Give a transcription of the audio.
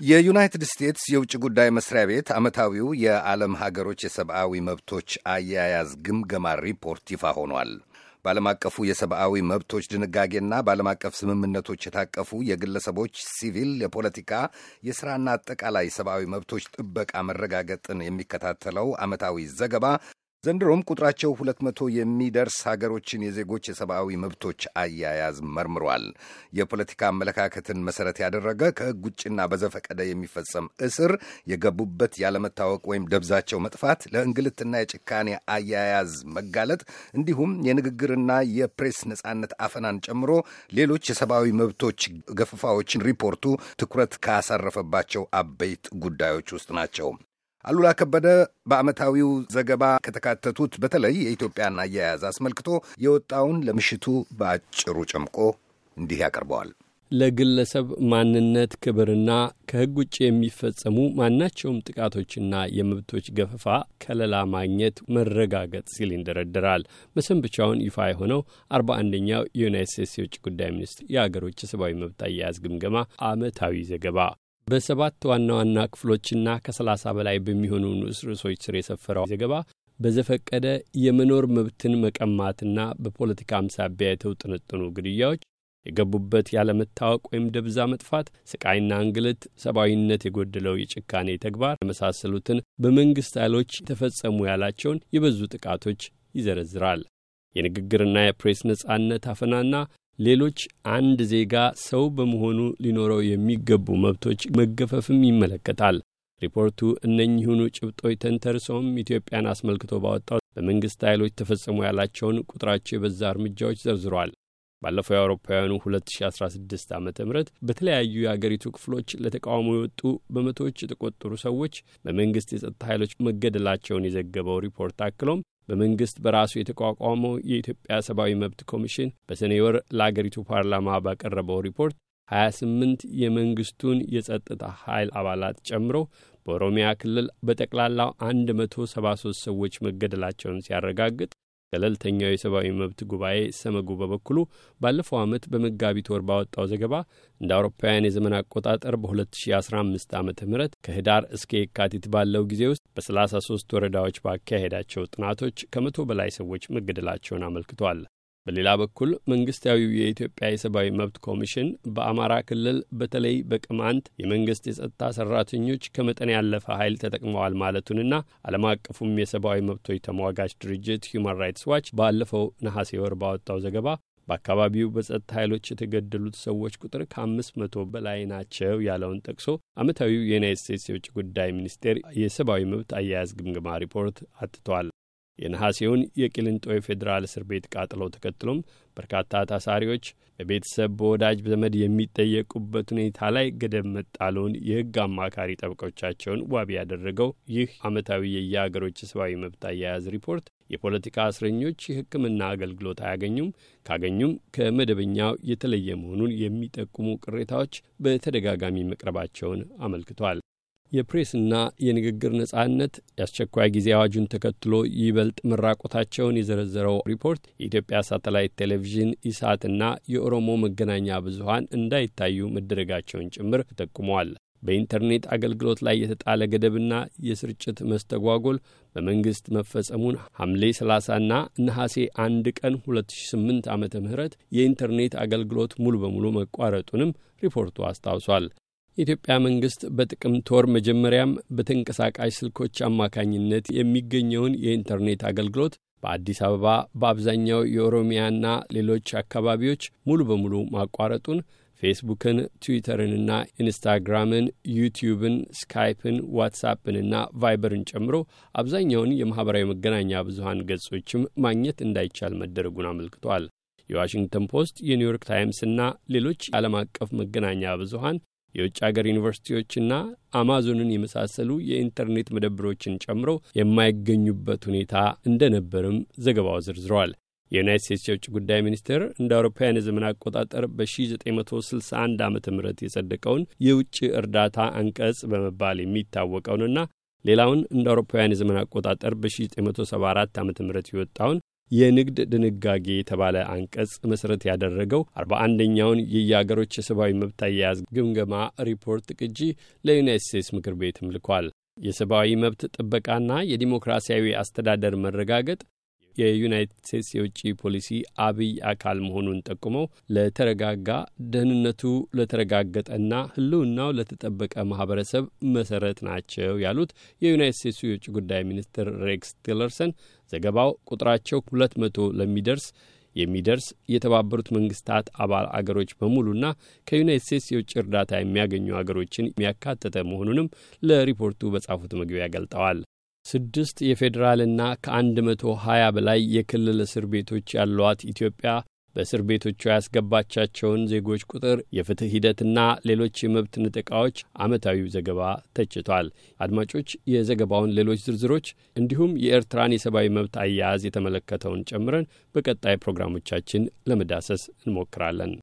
የዩናይትድ ስቴትስ የውጭ ጉዳይ መስሪያ ቤት ዓመታዊው የዓለም ሀገሮች የሰብአዊ መብቶች አያያዝ ግምገማ ሪፖርት ይፋ ሆኗል። በዓለም አቀፉ የሰብአዊ መብቶች ድንጋጌና በዓለም አቀፍ ስምምነቶች የታቀፉ የግለሰቦች ሲቪል፣ የፖለቲካ፣ የሥራና አጠቃላይ ሰብአዊ መብቶች ጥበቃ መረጋገጥን የሚከታተለው ዓመታዊ ዘገባ ዘንድሮም ቁጥራቸው ሁለት መቶ የሚደርስ ሀገሮችን የዜጎች የሰብአዊ መብቶች አያያዝ መርምሯል። የፖለቲካ አመለካከትን መሰረት ያደረገ ከሕግ ውጭና በዘፈቀደ የሚፈጸም እስር፣ የገቡበት ያለመታወቅ ወይም ደብዛቸው መጥፋት፣ ለእንግልትና የጭካኔ አያያዝ መጋለጥ እንዲሁም የንግግርና የፕሬስ ነጻነት አፈናን ጨምሮ ሌሎች የሰብአዊ መብቶች ገፈፋዎችን ሪፖርቱ ትኩረት ካሳረፈባቸው አበይት ጉዳዮች ውስጥ ናቸው። አሉላ ከበደ በዓመታዊው ዘገባ ከተካተቱት በተለይ የኢትዮጵያን አያያዝ አስመልክቶ የወጣውን ለምሽቱ በአጭሩ ጨምቆ እንዲህ ያቀርበዋል። ለግለሰብ ማንነት ክብርና ከሕግ ውጭ የሚፈጸሙ ማናቸውም ጥቃቶችና የመብቶች ገፈፋ ከለላ ማግኘት መረጋገጥ ሲል ይንደረደራል። መሰንበቻውን ይፋ የሆነው አርባ አንደኛው የዩናይት ስቴትስ የውጭ ጉዳይ ሚኒስትር የአገሮች የሰብአዊ መብት አያያዝ ግምገማ ዓመታዊ ዘገባ በሰባት ዋና ዋና ክፍሎችና ከሰላሳ በላይ በሚሆኑ ንዑስ ርዕሶች ስር የሰፈረው ዘገባ በዘፈቀደ የመኖር መብትን መቀማትና በፖለቲካም ሳቢያ የተውጥንጥኑ ግድያዎች፣ የገቡበት ያለመታወቅ ወይም ደብዛ መጥፋት፣ ስቃይና እንግልት፣ ሰብአዊነት የጎደለው የጭካኔ ተግባር የመሳሰሉትን በመንግሥት ኃይሎች የተፈጸሙ ያላቸውን የበዙ ጥቃቶች ይዘረዝራል። የንግግርና የፕሬስ ነጻነት አፈናና ሌሎች አንድ ዜጋ ሰው በመሆኑ ሊኖረው የሚገቡ መብቶች መገፈፍም ይመለከታል። ሪፖርቱ እነኚሁኑ ጭብጦች ተንተርሰውም ኢትዮጵያን አስመልክቶ ባወጣው በመንግሥት ኃይሎች ተፈጸሙ ያላቸውን ቁጥራቸው የበዛ እርምጃዎች ዘርዝሯል። ባለፈው የአውሮፓውያኑ 2016 ዓ ም በተለያዩ የአገሪቱ ክፍሎች ለተቃውሞ የወጡ በመቶዎች የተቆጠሩ ሰዎች በመንግሥት የጸጥታ ኃይሎች መገደላቸውን የዘገበው ሪፖርት አክሎም በመንግሥት በራሱ የተቋቋመው የኢትዮጵያ ሰብአዊ መብት ኮሚሽን በሰኔ ወር ለአገሪቱ ፓርላማ ባቀረበው ሪፖርት 28 የመንግሥቱን የጸጥታ ኃይል አባላት ጨምሮ በኦሮሚያ ክልል በጠቅላላው 173 ሰዎች መገደላቸውን ሲያረጋግጥ ገለልተኛው የሰብአዊ መብት ጉባኤ ሰመጉ በበኩሉ ባለፈው ዓመት በመጋቢት ወር ባወጣው ዘገባ እንደ አውሮፓውያን የዘመን አቆጣጠር በ2015 ዓ ም ከህዳር እስከ የካቲት ባለው ጊዜ ውስጥ በ33 ወረዳዎች ባካሄዳቸው ጥናቶች ከመቶ በላይ ሰዎች መገደላቸውን አመልክቷል። በሌላ በኩል መንግስታዊው የኢትዮጵያ የሰብአዊ መብት ኮሚሽን በአማራ ክልል በተለይ በቅማንት የመንግስት የጸጥታ ሰራተኞች ከመጠን ያለፈ ኃይል ተጠቅመዋል ማለቱንና ዓለም አቀፉም የሰብአዊ መብቶች ተሟጋች ድርጅት ሁማን ራይትስ ዋች ባለፈው ነሐሴ ወር ባወጣው ዘገባ በአካባቢው በጸጥታ ኃይሎች የተገደሉት ሰዎች ቁጥር ከአምስት መቶ በላይ ናቸው ያለውን ጠቅሶ ዓመታዊው የዩናይት ስቴትስ የውጭ ጉዳይ ሚኒስቴር የሰብአዊ መብት አያያዝ ግምገማ ሪፖርት አትቷል። የነሐሴውን የቂሊንጦ የፌዴራል እስር ቤት ቃጥለው ተከትሎም በርካታ ታሳሪዎች በቤተሰብ በወዳጅ ዘመድ የሚጠየቁበት ሁኔታ ላይ ገደብ መጣሉን የሕግ አማካሪ ጠበቆቻቸውን ዋቢ ያደረገው ይህ ዓመታዊ የየአገሮች የሰብአዊ መብት አያያዝ ሪፖርት የፖለቲካ እስረኞች የሕክምና አገልግሎት አያገኙም፣ ካገኙም ከመደበኛው የተለየ መሆኑን የሚጠቁሙ ቅሬታዎች በተደጋጋሚ መቅረባቸውን አመልክቷል። የፕሬስና የንግግር ነጻነት የአስቸኳይ ጊዜ አዋጁን ተከትሎ ይበልጥ መራቆታቸውን የዘረዘረው ሪፖርት የኢትዮጵያ ሳተላይት ቴሌቪዥን ኢሳትና የኦሮሞ መገናኛ ብዙኃን እንዳይታዩ መደረጋቸውን ጭምር ተጠቁመዋል። በኢንተርኔት አገልግሎት ላይ የተጣለ ገደብና የስርጭት መስተጓጎል በመንግሥት መፈጸሙን ሐምሌ 30ና ነሐሴ 1 ቀን 2008 ዓ ም የኢንተርኔት አገልግሎት ሙሉ በሙሉ መቋረጡንም ሪፖርቱ አስታውሷል። የኢትዮጵያ መንግሥት በጥቅምት ወር መጀመሪያም በተንቀሳቃሽ ስልኮች አማካኝነት የሚገኘውን የኢንተርኔት አገልግሎት በአዲስ አበባ በአብዛኛው የኦሮሚያና ሌሎች አካባቢዎች ሙሉ በሙሉ ማቋረጡን ፌስቡክን፣ ትዊተርንና ኢንስታግራምን፣ ዩቲዩብን፣ ስካይፕን፣ ዋትሳፕንና ቫይበርን ጨምሮ አብዛኛውን የማኅበራዊ መገናኛ ብዙሀን ገጾችም ማግኘት እንዳይቻል መደረጉን አመልክቷል። የዋሽንግተን ፖስት፣ የኒውዮርክ ታይምስና ሌሎች ዓለም አቀፍ መገናኛ ብዙሀን የውጭ አገር ዩኒቨርሲቲዎችና አማዞንን የመሳሰሉ የኢንተርኔት መደብሮችን ጨምሮ የማይገኙበት ሁኔታ እንደነበርም ዘገባው ዘርዝረዋል። የዩናይት ስቴትስ የውጭ ጉዳይ ሚኒስቴር እንደ አውሮፓውያን የዘመን አቆጣጠር በ1961 ዓ ም የጸደቀውን የውጭ እርዳታ አንቀጽ በመባል የሚታወቀውንና ሌላውን እንደ አውሮፓውያን የዘመን አቆጣጠር በ1974 ዓ ም የወጣውን የንግድ ድንጋጌ የተባለ አንቀጽ መሠረት ያደረገው አርባ አንደኛውን የየአገሮች የሰብአዊ መብት አያያዝ ግምገማ ሪፖርት ቅጂ ለዩናይት ስቴትስ ምክር ቤትም ልኳል። የሰብአዊ መብት ጥበቃና የዲሞክራሲያዊ አስተዳደር መረጋገጥ የዩናይትድ ስቴትስ የውጭ ፖሊሲ አብይ አካል መሆኑን ጠቁመው ለተረጋጋ ደህንነቱ ለተረጋገጠና ሕልውናው ለተጠበቀ ማህበረሰብ መሰረት ናቸው ያሉት የዩናይትድ ስቴትሱ የውጭ ጉዳይ ሚኒስትር ሬክስ ቲለርሰን ዘገባው ቁጥራቸው ሁለት መቶ ለሚደርስ የሚደርስ የተባበሩት መንግስታት አባል አገሮች በሙሉና ከዩናይት ስቴትስ የውጭ እርዳታ የሚያገኙ አገሮችን የሚያካተተ መሆኑንም ለሪፖርቱ በጻፉት መግቢያ ገልጠዋል። ስድስት የፌዴራልና ከአንድ መቶ ሀያ በላይ የክልል እስር ቤቶች ያሏት ኢትዮጵያ በእስር ቤቶቿ ያስገባቻቸውን ዜጎች ቁጥር፣ የፍትህ ሂደትና ሌሎች የመብት ንጥቃዎች ዓመታዊው ዘገባ ተችቷል። አድማጮች የዘገባውን ሌሎች ዝርዝሮች እንዲሁም የኤርትራን የሰብአዊ መብት አያያዝ የተመለከተውን ጨምረን በቀጣይ ፕሮግራሞቻችን ለመዳሰስ እንሞክራለን።